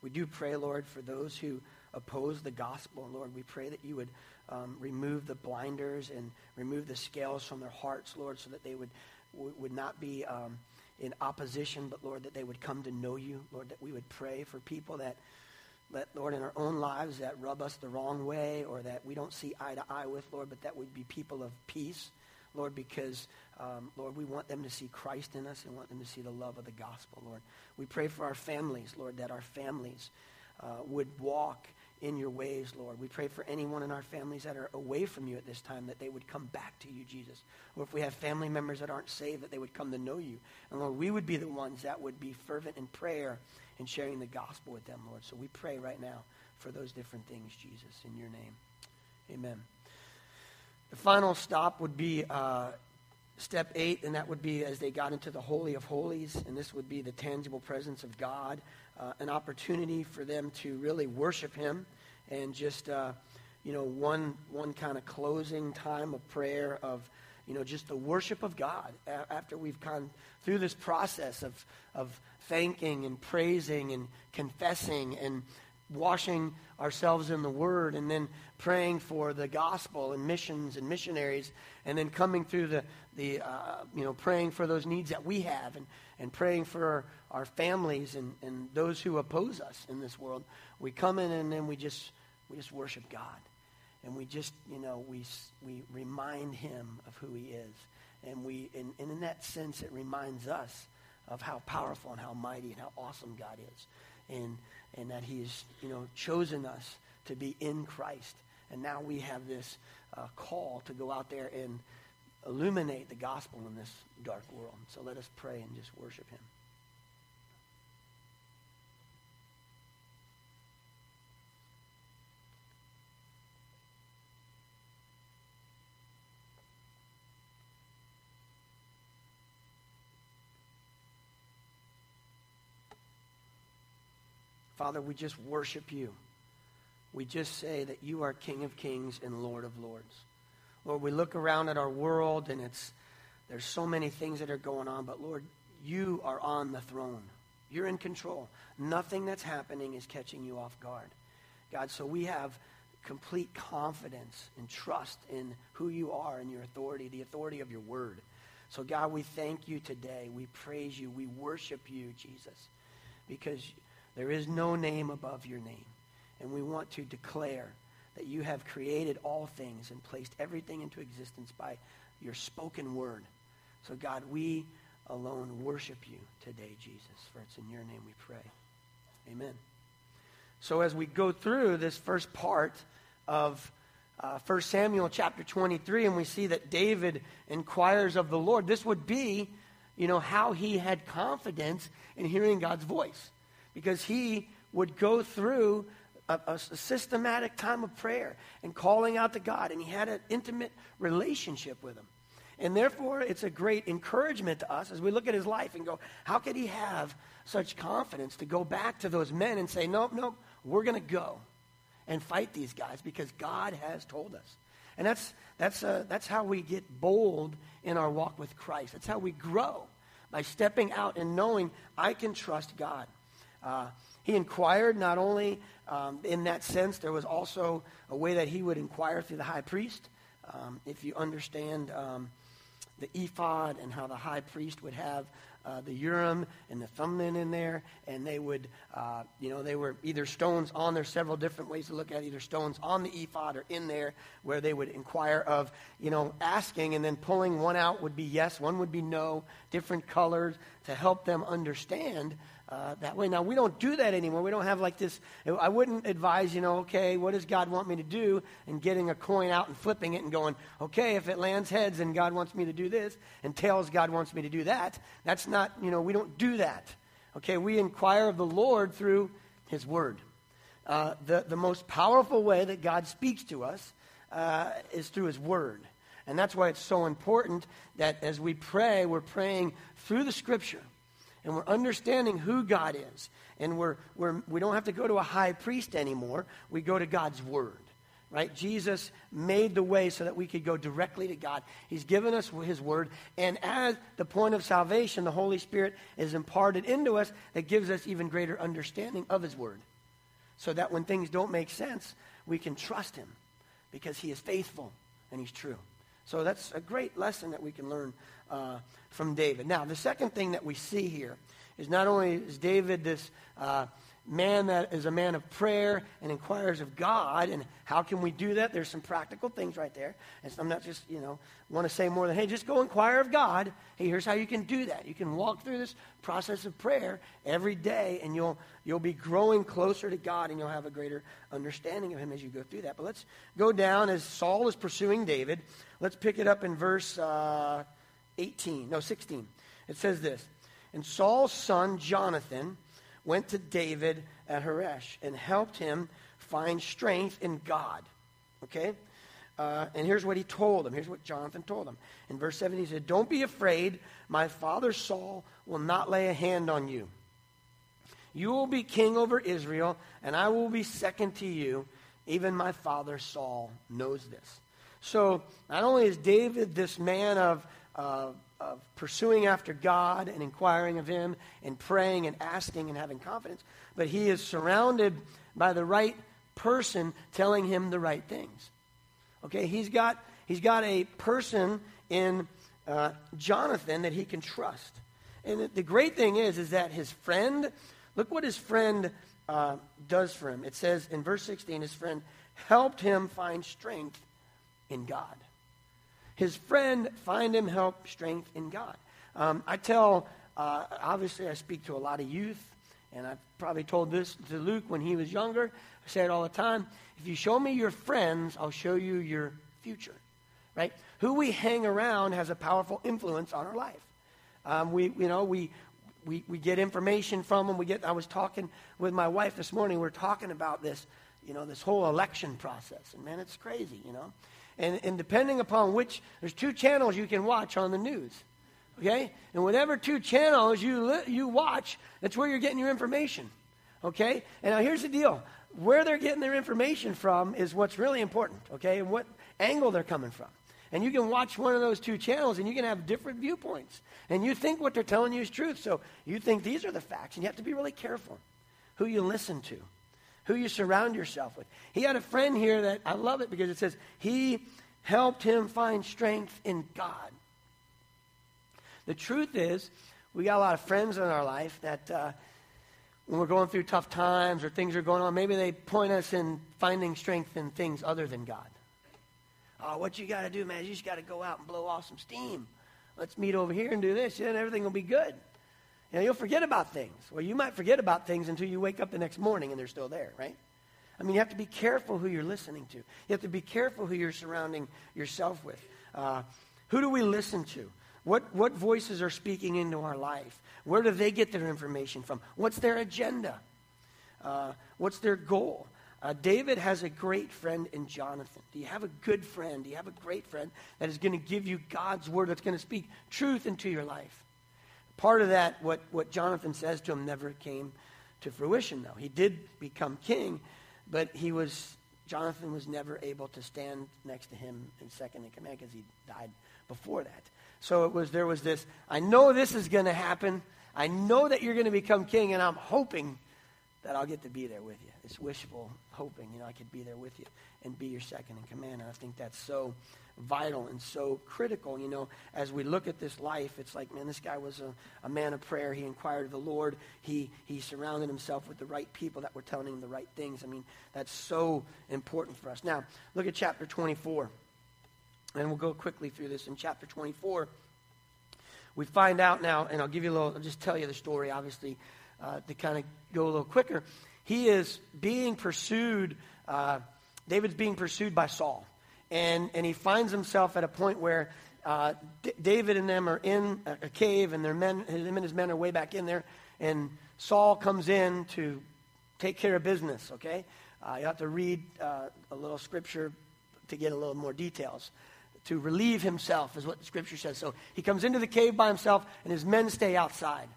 We do pray, Lord, for those who oppose the gospel. And Lord, we pray that you would um, remove the blinders and remove the scales from their hearts, Lord, so that they would, would not be um, in opposition, but, Lord, that they would come to know you. Lord, that we would pray for people that, that, Lord, in our own lives that rub us the wrong way or that we don't see eye to eye with, Lord, but that would be people of peace, Lord, because, um, Lord, we want them to see Christ in us and want them to see the love of the gospel, Lord. We pray for our families, Lord, that our families uh, would walk in your ways, Lord. We pray for anyone in our families that are away from you at this time that they would come back to you, Jesus. Or if we have family members that aren't saved, that they would come to know you. And Lord, we would be the ones that would be fervent in prayer and sharing the gospel with them, Lord. So we pray right now for those different things, Jesus, in your name. Amen. The final stop would be uh, step eight, and that would be as they got into the Holy of Holies, and this would be the tangible presence of God uh, an opportunity for them to really worship Him and just, uh, you know, one, one kind of closing time of prayer of, you know, just the worship of God a- after we've gone through this process of, of thanking and praising and confessing and washing ourselves in the Word and then praying for the gospel and missions and missionaries and then coming through the, the uh, you know, praying for those needs that we have and, and praying for our, our families and, and those who oppose us in this world. We come in and then we just, we just worship God. And we just, you know, we, we remind him of who he is. And, we, and, and in that sense, it reminds us of how powerful and how mighty and how awesome God is. and, and that He you know, chosen us to be in Christ. And now we have this uh, call to go out there and illuminate the gospel in this dark world. So let us pray and just worship Him. Father, we just worship you. We just say that you are King of kings and Lord of lords. Lord, we look around at our world and it's there's so many things that are going on, but Lord, you are on the throne. You're in control. Nothing that's happening is catching you off guard. God, so we have complete confidence and trust in who you are and your authority, the authority of your word. So, God, we thank you today. We praise you. We worship you, Jesus, because there is no name above your name. And we want to declare that you have created all things and placed everything into existence by your spoken word. So, God, we alone worship you today, Jesus, for it's in your name we pray. Amen. So, as we go through this first part of uh, 1 Samuel chapter 23, and we see that David inquires of the Lord, this would be, you know, how he had confidence in hearing God's voice because he would go through a, a, systematic time of prayer and calling out to God, and he had an intimate relationship with him. And therefore, it's a great encouragement to us as we look at his life and go, how could he have such confidence to go back to those men and say, nope, nope, we're going to go and fight these guys because God has told us. And that's, that's, uh, that's how we get bold in our walk with Christ. That's how we grow by stepping out and knowing I can trust God. Uh, he inquired not only um, in that sense, there was also a way that he would inquire through the high priest. Um, if you understand um, the ephod and how the high priest would have uh, the Urim and the Thummim in there, and they would, uh, you know, they were either stones on. There's several different ways to look at it, either stones on the ephod or in there, where they would inquire of, you know, asking and then pulling one out would be yes, one would be no, different colors to help them understand uh, that way. Now, we don't do that anymore. We don't have like this. I wouldn't advise, you know, okay, what does God want me to do? And getting a coin out and flipping it and going, okay, if it lands heads and God wants me to do this, and tails, God wants me to do that. That's not, you know, we don't do that. Okay, we inquire of the Lord through His Word. Uh, the, the most powerful way that God speaks to us uh, is through His Word. And that's why it's so important that as we pray, we're praying through the Scripture and we're understanding who God is. And we're, we're, we don't have to go to a high priest anymore. We go to God's Word. Right? Jesus made the way so that we could go directly to God. He's given us His Word. And as the point of salvation, the Holy Spirit is imparted into us that gives us even greater understanding of His Word. So that when things don't make sense, we can trust Him because He is faithful and He's true. So that's a great lesson that we can learn uh, from David. Now, the second thing that we see here is not only is David this uh, man that is a man of prayer and inquires of God, and how can we do that? There's some practical things right there. And so I'm not just, you know, want to say more than, hey, just go inquire of God. Hey, here's how you can do that. You can walk through this process of prayer every day, and you'll, you'll be growing closer to God, and you'll have a greater understanding of Him as you go through that. But let's go down as Saul is pursuing David. Let's pick it up in verse uh, 18, no, 16. It says this And Saul's son, Jonathan, went to David at Horesh and helped him find strength in God. Okay? Uh, and here's what he told him. Here's what Jonathan told him. In verse 7, he said, Don't be afraid. My father Saul will not lay a hand on you. You will be king over Israel, and I will be second to you. Even my father Saul knows this. So, not only is David this man of, uh, of pursuing after God and inquiring of Him and praying and asking and having confidence, but he is surrounded by the right person telling him the right things. Okay, he's got, he's got a person in uh, Jonathan that he can trust. And the great thing is, is that his friend, look what his friend uh, does for him. It says in verse 16, his friend helped him find strength in God. His friend find him help strength in God. Um, I tell, uh, obviously, I speak to a lot of youth, And I've probably told this to Luke when he was younger. I say it all the time. If you show me your friends, I'll show you your future. Right? Who we hang around has a powerful influence on our life. Um, we, you know, we, we, we get information from them. We get, I was talking with my wife this morning. We are talking about this, you know, this whole election process. And man, it's crazy, you know. And, and depending upon which, there's two channels you can watch on the news. Okay? And whatever two channels you, li- you watch, that's where you're getting your information. Okay? And now here's the deal where they're getting their information from is what's really important. Okay? And what angle they're coming from. And you can watch one of those two channels and you can have different viewpoints. And you think what they're telling you is truth. So you think these are the facts. And you have to be really careful who you listen to, who you surround yourself with. He had a friend here that I love it because it says he helped him find strength in God. The truth is, we got a lot of friends in our life that uh, when we're going through tough times or things are going on, maybe they point us in finding strength in things other than God. Oh, what you got to do, man, you just got to go out and blow off some steam. Let's meet over here and do this, and everything will be good. You know, you'll forget about things. Well, you might forget about things until you wake up the next morning and they're still there, right? I mean, you have to be careful who you're listening to. You have to be careful who you're surrounding yourself with. Uh, who do we listen to? What, what voices are speaking into our life? Where do they get their information from? What's their agenda? Uh, what's their goal? Uh, David has a great friend in Jonathan. Do you have a good friend? Do you have a great friend that is going to give you God's word that's going to speak truth into your life? Part of that, what, what Jonathan says to him, never came to fruition, though. He did become king, but he was, Jonathan was never able to stand next to him in second in command because he died before that. So it was, there was this, I know this is going to happen. I know that you're going to become king, and I'm hoping that I'll get to be there with you. It's wishful hoping, you know, I could be there with you and be your second in command. And I think that's so vital and so critical, you know, as we look at this life. It's like, man, this guy was a, a man of prayer. He inquired of the Lord. He, he surrounded himself with the right people that were telling him the right things. I mean, that's so important for us. Now, look at chapter 24. And we'll go quickly through this. In chapter 24, we find out now, and I'll give you a little, I'll just tell you the story, obviously, uh, to kind of go a little quicker. He is being pursued, uh, David's being pursued by Saul. And, and he finds himself at a point where uh, D- David and them are in a, cave, and their men, him and his men are way back in there. And Saul comes in to take care of business, okay? Uh, you have to read uh, a little scripture to get a little more details to relieve himself, is what the scripture says. So he comes into the cave by himself, and his men stay outside.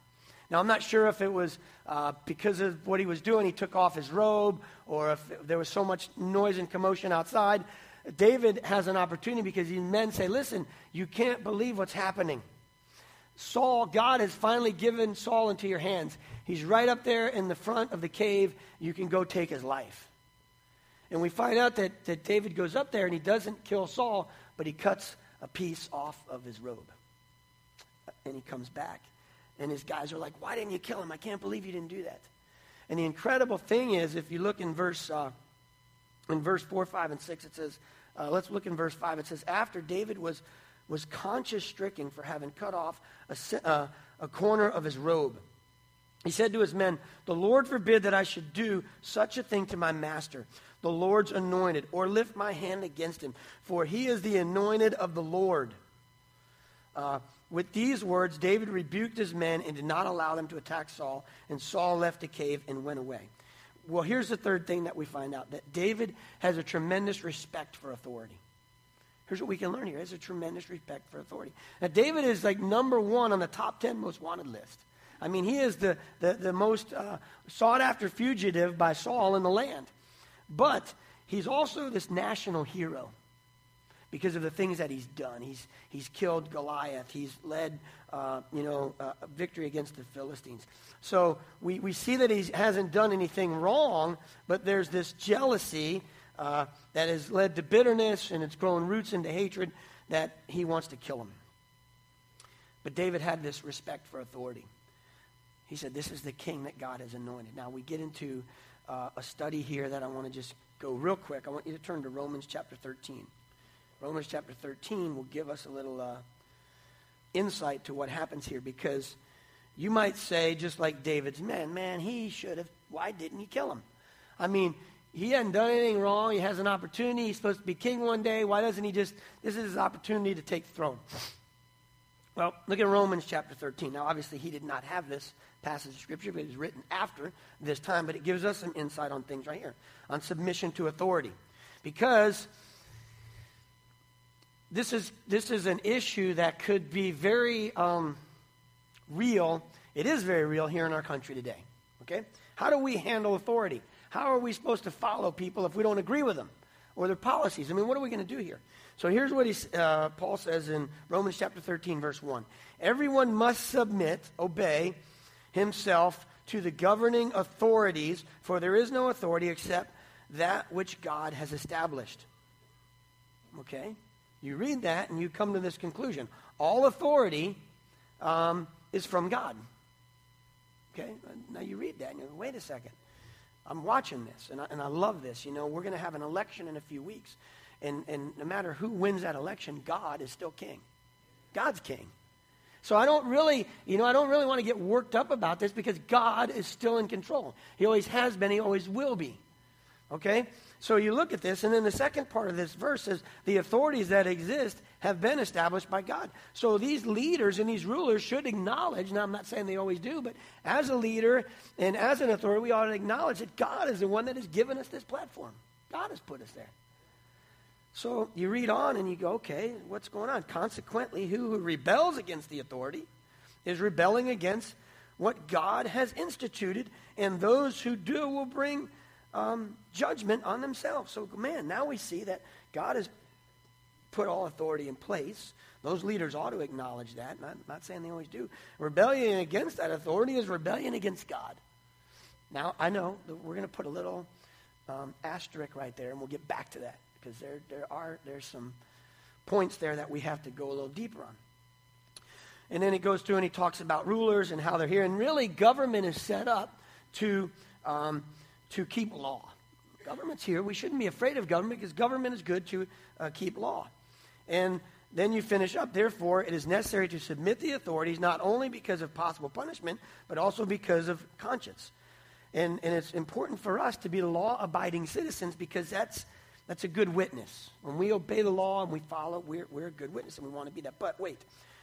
Now, I'm not sure if it was uh, because of what he was doing, he took off his robe, or if there was so much noise and commotion outside. David has an opportunity because these men say, Listen, you can't believe what's happening. Saul, God has finally given Saul into your hands. He's right up there in the front of the cave. You can go take his life. And we find out that, that David goes up there and he doesn't kill Saul, but he cuts a piece off of his robe. And he comes back. And his guys are like, Why didn't you kill him? I can't believe you didn't do that. And the incredible thing is, if you look in verse, uh, in verse 4, 5, and 6, it says, uh, let's look in verse 5. It says, After David was, was conscience stricken for having cut off a, uh, a corner of his robe, he said to his men, The Lord forbid that I should do such a thing to my master the Lord's anointed, or lift my hand against him, for he is the anointed of the Lord. Uh, with these words, David rebuked his men and did not allow them to attack Saul, and Saul left the cave and went away. Well, here's the third thing that we find out that David has a tremendous respect for authority. Here's what we can learn here. He has a tremendous respect for authority. Now, David is like number one on the top 10 most wanted list. I mean, he is the, the, the most uh, sought after fugitive by Saul in the land. But he's also this national hero because of the things that he's done. He's, he's killed Goliath. He's led, uh, you know, uh, victory against the Philistines. So we, we see that he hasn't done anything wrong, but there's this jealousy uh, that has led to bitterness and it's grown roots into hatred that he wants to kill him. But David had this respect for authority. He said, This is the king that God has anointed. Now we get into uh, a study here that I want to just go real quick. I want you to turn to Romans chapter 13. Romans chapter 13 will give us a little uh, insight to what happens here because you might say, just like David's man, man, he should have, why didn't he kill him? I mean, he hadn't done anything wrong. He has an opportunity. He's supposed to be king one day. Why doesn't he just, this is his opportunity to take the throne. Well, look at Romans chapter 13. Now, obviously, he did not have this passage of scripture, but it was written after this time, but it gives us some insight on things right here, on submission to authority. Because this is, this is an issue that could be very um, real. It is very real here in our country today. Okay? How do we handle authority? How are we supposed to follow people if we don't agree with them or their policies? I mean, what are we going to do here? So here's what he, uh, Paul says in Romans chapter 13, verse 1. Everyone must submit, obey himself to the governing authorities, for there is no authority except that which God has established. Okay? You read that and you come to this conclusion. All authority um, is from God. Okay? Now you read that and you go, wait a second. I'm watching this and I, and I love this. You know, we're going to have an election in a few weeks. And, and no matter who wins that election, God is still king. God's king. So I don't really, you know, I don't really want to get worked up about this because God is still in control. He always has been, he always will be. Okay? So you look at this, and then the second part of this verse says the authorities that exist have been established by God. So these leaders and these rulers should acknowledge, now I'm not saying they always do, but as a leader and as an authority, we ought to acknowledge that God is the one that has given us this platform. God has put us there. So you read on and you go, okay, what's going on? Consequently, who rebels against the authority is rebelling against what God has instituted, and those who do will bring um, judgment on themselves. So, man, now we see that God has put all authority in place. Those leaders ought to acknowledge that. Not, not saying they always do. Rebellion against that authority is rebellion against God. Now, I know that we're going to put a little um, asterisk right there, and we'll get back to that because there, there are there's some points there that we have to go a little deeper on. And then he goes through and he talks about rulers and how they're here. And really, government is set up to um, to keep law. Government's here. We shouldn't be afraid of government because government is good to uh, keep law. And then you finish up, therefore, it is necessary to submit the authorities not only because of possible punishment, but also because of conscience. And, and it's important for us to be law abiding citizens because that's, that's a good witness. When we obey the law and we follow, we're, we're a good witness and we want to be that. But wait,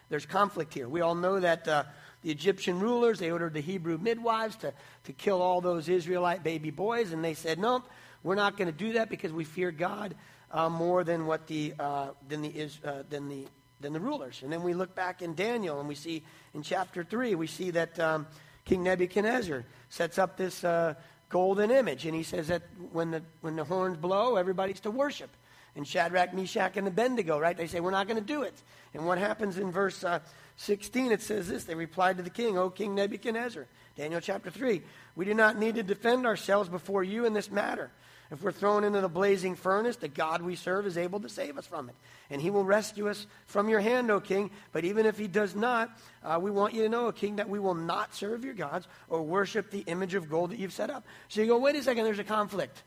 there's conflict here. We all know that uh, the Egyptian rulers, they ordered the Hebrew midwives to, to kill all those Israelite baby boys, and they said, no, we're not going to do that because we fear God uh, more than what the, uh, than, the, uh, than, the, than the rulers. And then we look back in Daniel, and we see in chapter 3, we see that um, King Nebuchadnezzar sets up this uh, golden image, and he says that when the, when the horns blow, everybody's to worship and Shadrach, Meshach, and Abednego, right? They say, We're not going to do it. And what happens in verse uh, 16? It says this They replied to the king, O King Nebuchadnezzar. Daniel chapter 3. We do not need to defend ourselves before you in this matter. If we're thrown into the blazing furnace, the God we serve is able to save us from it. And he will rescue us from your hand, O king. But even if he does not, uh, we want you to know, O king, that we will not serve your gods or worship the image of gold that you've set up. So you go, wait a second, there's a conflict.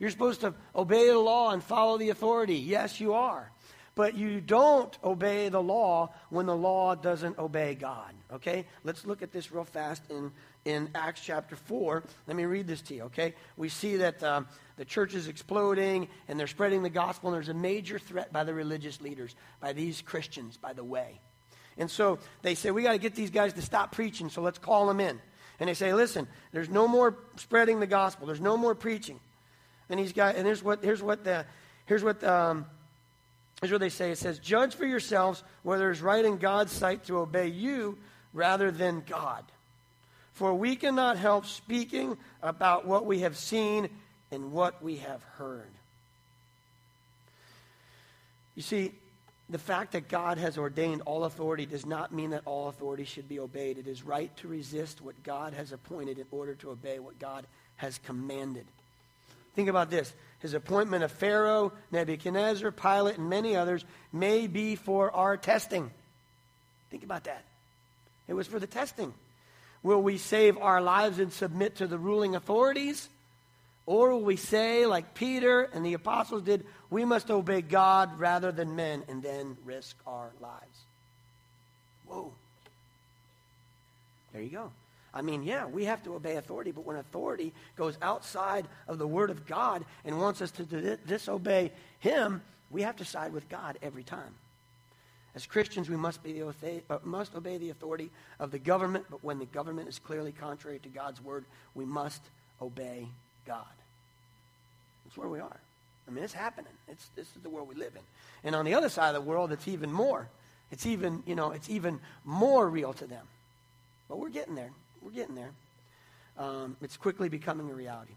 You're supposed to obey the law and follow the authority. Yes, you are. But you don't obey the law when the law doesn't obey God. Okay? Let's look at this real fast in, in Acts chapter 4. Let me read this to you, okay? We see that um, the church is exploding and they're spreading the gospel, and there's a major threat by the religious leaders, by these Christians, by the way. And so they say, we got to get these guys to stop preaching, so let's call them in. And they say, listen, there's no more spreading the gospel, there's no more preaching. And he's got, and here's what, here's what the, here's what, um, here's what they say. It says, judge for yourselves whether it's right in God's sight to obey you rather than God. For we cannot help speaking about what we have seen and what we have heard. You see, the fact that God has ordained all authority does not mean that all authority should be obeyed. It is right to resist what God has appointed in order to obey what God has commanded. Think about this. His appointment of Pharaoh, Nebuchadnezzar, Pilate, and many others may be for our testing. Think about that. It was for the testing. Will we save our lives and submit to the ruling authorities? Or will we say, like Peter and the apostles did, we must obey God rather than men and then risk our lives? Whoa. There you go. I mean, yeah, we have to obey authority, but when authority goes outside of the Word of God and wants us to disobey Him, we have to side with God every time. As Christians, we must, be the, uh, must obey the authority of the government, but when the government is clearly contrary to God's Word, we must obey God. That's where we are. I mean, it's happening. It's, this is the world we live in. And on the other side of the world, it's even more. It's even, you know, it's even more real to them. But we're getting there. We're getting there. Um, it's quickly becoming a reality.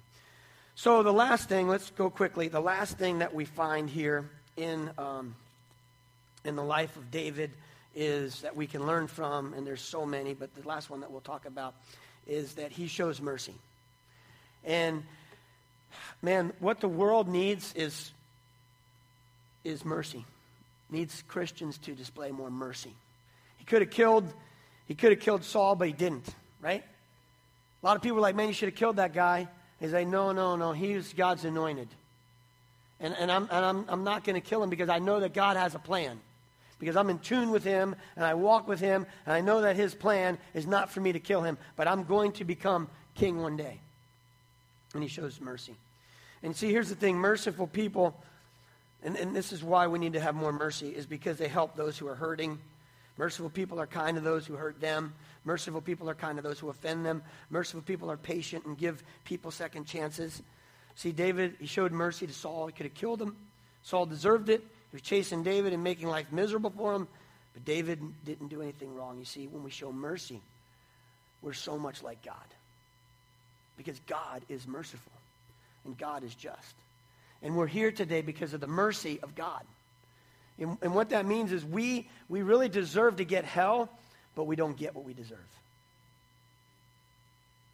So the last thing, let's go quickly. The last thing that we find here in um, in the life of David is that we can learn from, and there's so many, but the last one that we'll talk about is that he shows mercy. And man, what the world needs is is mercy. Needs Christians to display more mercy. He could have killed he could have killed Saul, but he didn't, right? A lot of people are like, man, you should have killed that guy. He's like, no, no, no, he's God's anointed. And, and, I'm, and I'm, I'm not going to kill him because I know that God has a plan. Because I'm in tune with him and I walk with him and I know that his plan is not for me to kill him, but I'm going to become king one day. And he shows mercy. And see, here's the thing merciful people, and, and this is why we need to have more mercy, is because they help those who are hurting. Merciful people are kind to those who hurt them. Merciful people are kind to those who offend them. Merciful people are patient and give people second chances. See, David, he showed mercy to Saul. He could have killed him. Saul deserved it. He was chasing David and making life miserable for him. But David didn't do anything wrong. You see, when we show mercy, we're so much like God. Because God is merciful and God is just. And we're here today because of the mercy of God. And, and what that means is we, we really deserve to get hell, but we don't get what we deserve.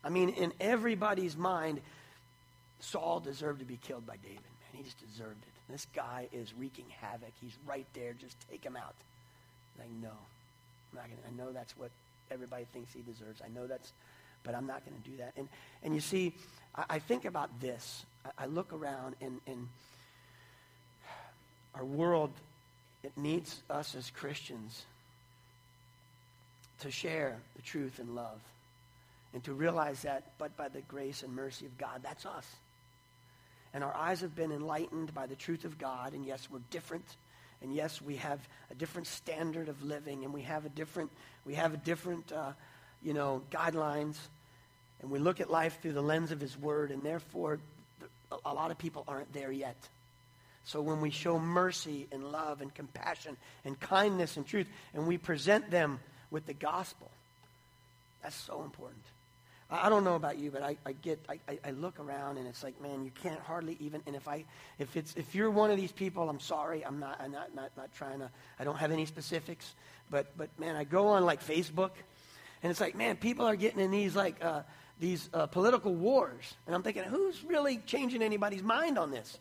I mean, in everybody's mind, Saul deserved to be killed by David. Man, he just deserved it. This guy is wreaking havoc. He's right there. Just take him out. Like, no. I'm not gonna, I know that's what everybody thinks he deserves. I know that's, but I'm not going to do that. And, and you see, I, I think about this. I, I look around, and, and our world it needs us as Christians to share the truth and love and to realize that, but by the grace and mercy of God, that's us. And our eyes have been enlightened by the truth of God, and yes, we're different. And yes, we have a different standard of living, and we have a different, we have a different, uh, you know, guidelines. And we look at life through the lens of His Word, and therefore, a lot of people aren't there yet. So when we show mercy and love and compassion and kindness and truth, and we present them with the gospel, that's so important. I don't know about you, but I, I get I, I look around and it's like, man, you can't hardly even. And if I if it's if you're one of these people, I'm sorry, I'm not I'm not not, not trying to. I don't have any specifics, but but man, I go on like Facebook, and it's like, man, people are getting in these like uh, these uh, political wars, and I'm thinking, who's really changing anybody's mind on this?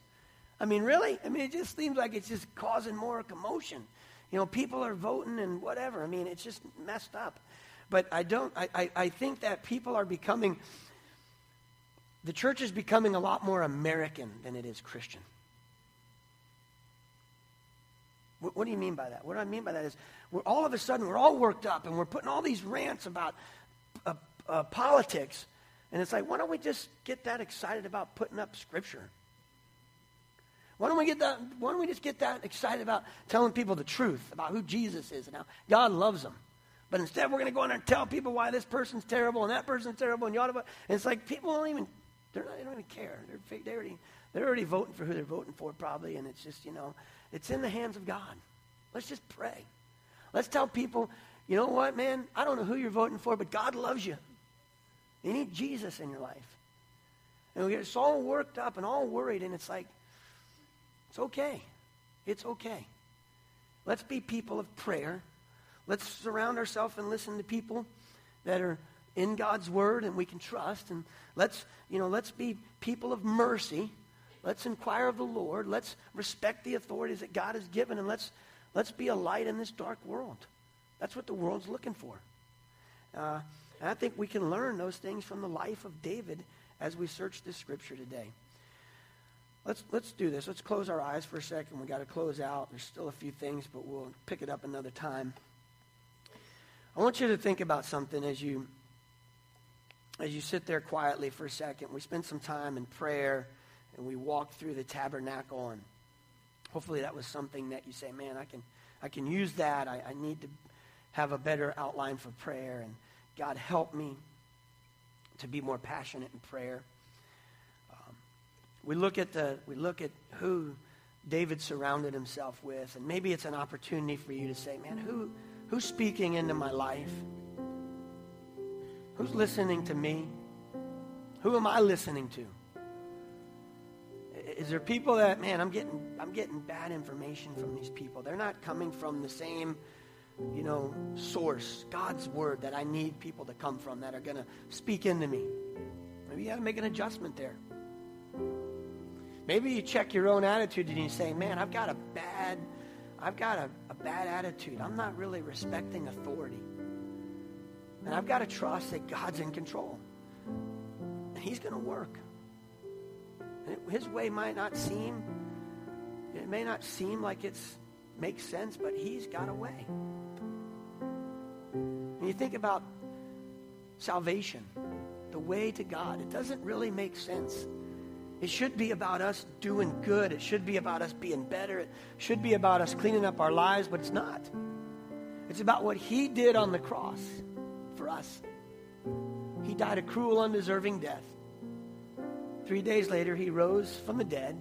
I mean, really? I mean, it just seems like it's just causing more commotion. You know, people are voting and whatever. I mean, it's just messed up. But I don't, I, I, I think that people are becoming, the church is becoming a lot more American than it is Christian. What, what do you mean by that? What do I mean by that is, we're all of a sudden, we're all worked up and we're putting all these rants about uh, uh, politics. And it's like, why don't we just get that excited about putting up scripture? Why don't we get that? Why don't we just get that excited about telling people the truth about who Jesus is and how God loves them? But instead, we're going to go in there and tell people why this person's terrible and that person's terrible and you yada. And it's like people don't even they're not, they don't even care. They're, they already they're already voting for who they're voting for probably, and it's just you know it's in the hands of God. Let's just pray. Let's tell people, you know what, man? I don't know who you're voting for, but God loves you. You need Jesus in your life. And we get so worked up and all worried, and it's like, it's okay. It's okay. Let's be people of prayer. Let's surround ourselves and listen to people that are in God's word and we can trust. And let's, you know, let's be people of mercy. Let's inquire of the Lord. Let's respect the authorities that God has given. And let's, let's be a light in this dark world. That's what the world's looking for. Uh, and I think we can learn those things from the life of David as we search this scripture today. Let's, let's do this. Let's close our eyes for a second. We've got to close out. There's still a few things, but we'll pick it up another time. I want you to think about something as you, as you sit there quietly for a second, we spend some time in prayer and we walk through the tabernacle and hopefully that was something that you say, man, I can, I can use that. I, I need to have a better outline for prayer. And God, help me to be more passionate in prayer. We look at the we look at who David surrounded himself with, and maybe it's an opportunity for you to say, man, who who's speaking into my life? Who's listening to me? Who am I listening to? Is there people that, man, I'm getting, I'm getting bad information from these people. They're not coming from the same, you know, source, God's word that I need people to come from that are going to speak into me. Maybe you got to make an adjustment there. Maybe you check your own attitude and you say, man, I've got a bad, I've got a, a bad attitude. I'm not really respecting authority. And I've got to trust that God's in control. And he's going to work. His way might not seem, it may not seem like it makes sense, but he's got a way. And you think about salvation, the way to God, it doesn't really make sense. It should be about us doing good. It should be about us being better. It should be about us cleaning up our lives, but it's not. It's about what he did on the cross for us. He died a cruel, undeserving death. Three days later, he rose from the dead.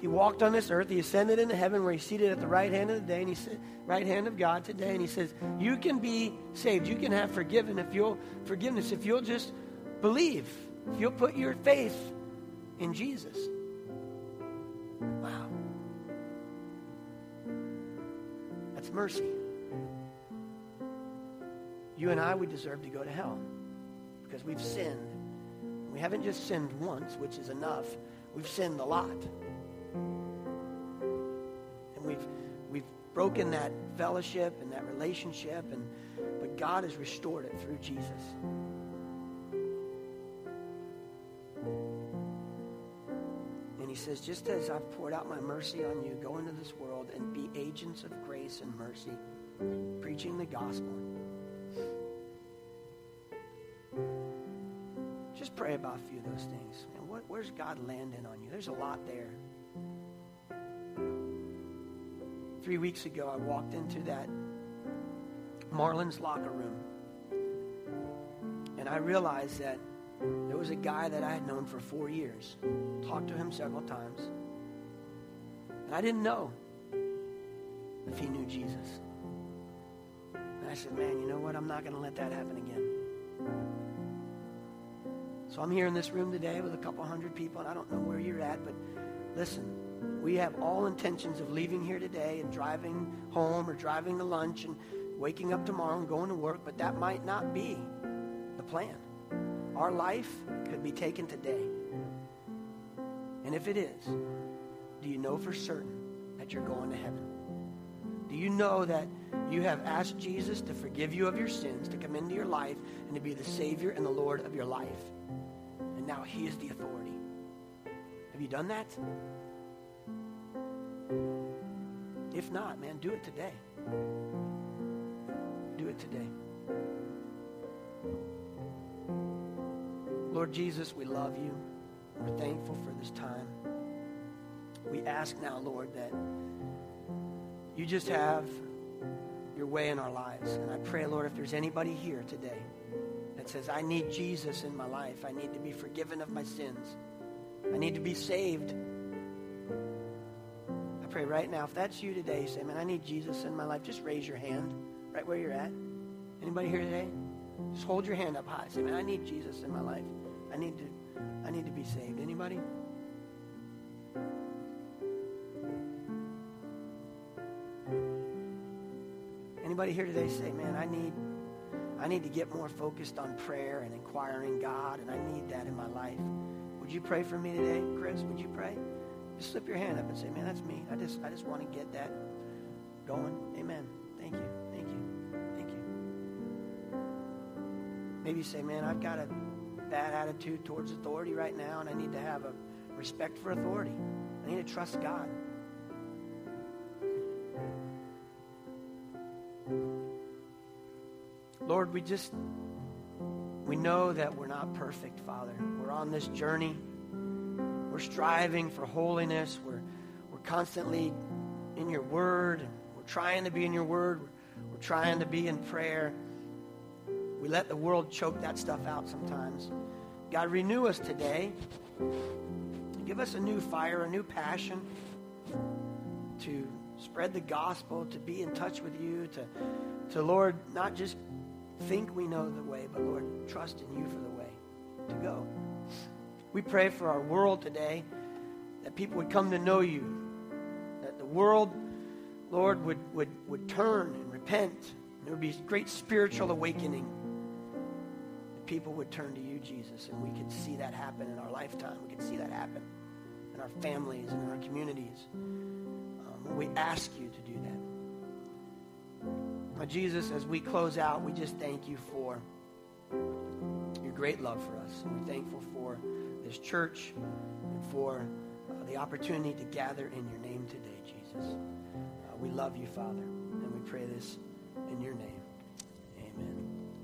He walked on this earth. He ascended into heaven where he's seated at the right hand of the day, and he said, right hand of God today. And he says, You can be saved. You can have forgiven if you'll forgiveness if you'll just believe. If you'll put your faith in Jesus. Wow. That's mercy. You and I, we deserve to go to hell because we've sinned. We haven't just sinned once, which is enough. We've sinned a lot. And we've, we've broken that fellowship and that relationship, and, but God has restored it through Jesus. He says, just as I've poured out my mercy on you, go into this world and be agents of grace and mercy, preaching the gospel. Just pray about a few of those things. And what, where's God landing on you? There's a lot there. Three weeks ago, I walked into that Marlins locker room. And I realized that there was a guy that I had known for four years. Talked to him several times. And I didn't know if he knew Jesus. And I said, man, you know what? I'm not going to let that happen again. So I'm here in this room today with a couple hundred people, and I don't know where you're at, but listen, we have all intentions of leaving here today and driving home or driving to lunch and waking up tomorrow and going to work, but that might not be the plan. Our life could be taken today. And if it is, do you know for certain that you're going to heaven? Do you know that you have asked Jesus to forgive you of your sins, to come into your life, and to be the Savior and the Lord of your life? And now He is the authority. Have you done that? If not, man, do it today. Do it today. Lord Jesus, we love you. We're thankful for this time. We ask now, Lord, that you just have your way in our lives. And I pray, Lord, if there's anybody here today that says, I need Jesus in my life, I need to be forgiven of my sins, I need to be saved. I pray right now, if that's you today, say, man, I need Jesus in my life, just raise your hand right where you're at. Anybody here today? Just hold your hand up high. Say, man, I need Jesus in my life. I need to, I need to be saved. Anybody? Anybody here today say, man, I need, I need to get more focused on prayer and inquiring God, and I need that in my life. Would you pray for me today, Chris? Would you pray? Just slip your hand up and say, man, that's me. I just, I just want to get that going. Amen. Thank you. Thank you. Thank you. Maybe you say, man, I've got a bad attitude towards authority right now, and I need to have a respect for authority. I need to trust God. Lord, we just We know that we're not perfect, Father. We're on this journey. We're striving for holiness. We're, we're constantly in your word. We're trying to be in your word. We're, we're trying to be in prayer. We let the world choke that stuff out sometimes. God, renew us today. Give us a new fire, a new passion to spread the gospel, to be in touch with you, to, to Lord, not just think we know the way, but Lord, trust in you for the way to go. We pray for our world today that people would come to know you, that the world, Lord, would, would, would turn and repent. And there would be great spiritual awakening. People would turn to you, Jesus, and we could see that happen in our lifetime. We could see that happen in our families and in our communities. Um, we ask you to do that. Now, Jesus, as we close out, we just thank you for your great love for us. And we're thankful for this church and for uh, the opportunity to gather in your name today, Jesus. Uh, we love you, Father, and we pray this in your name.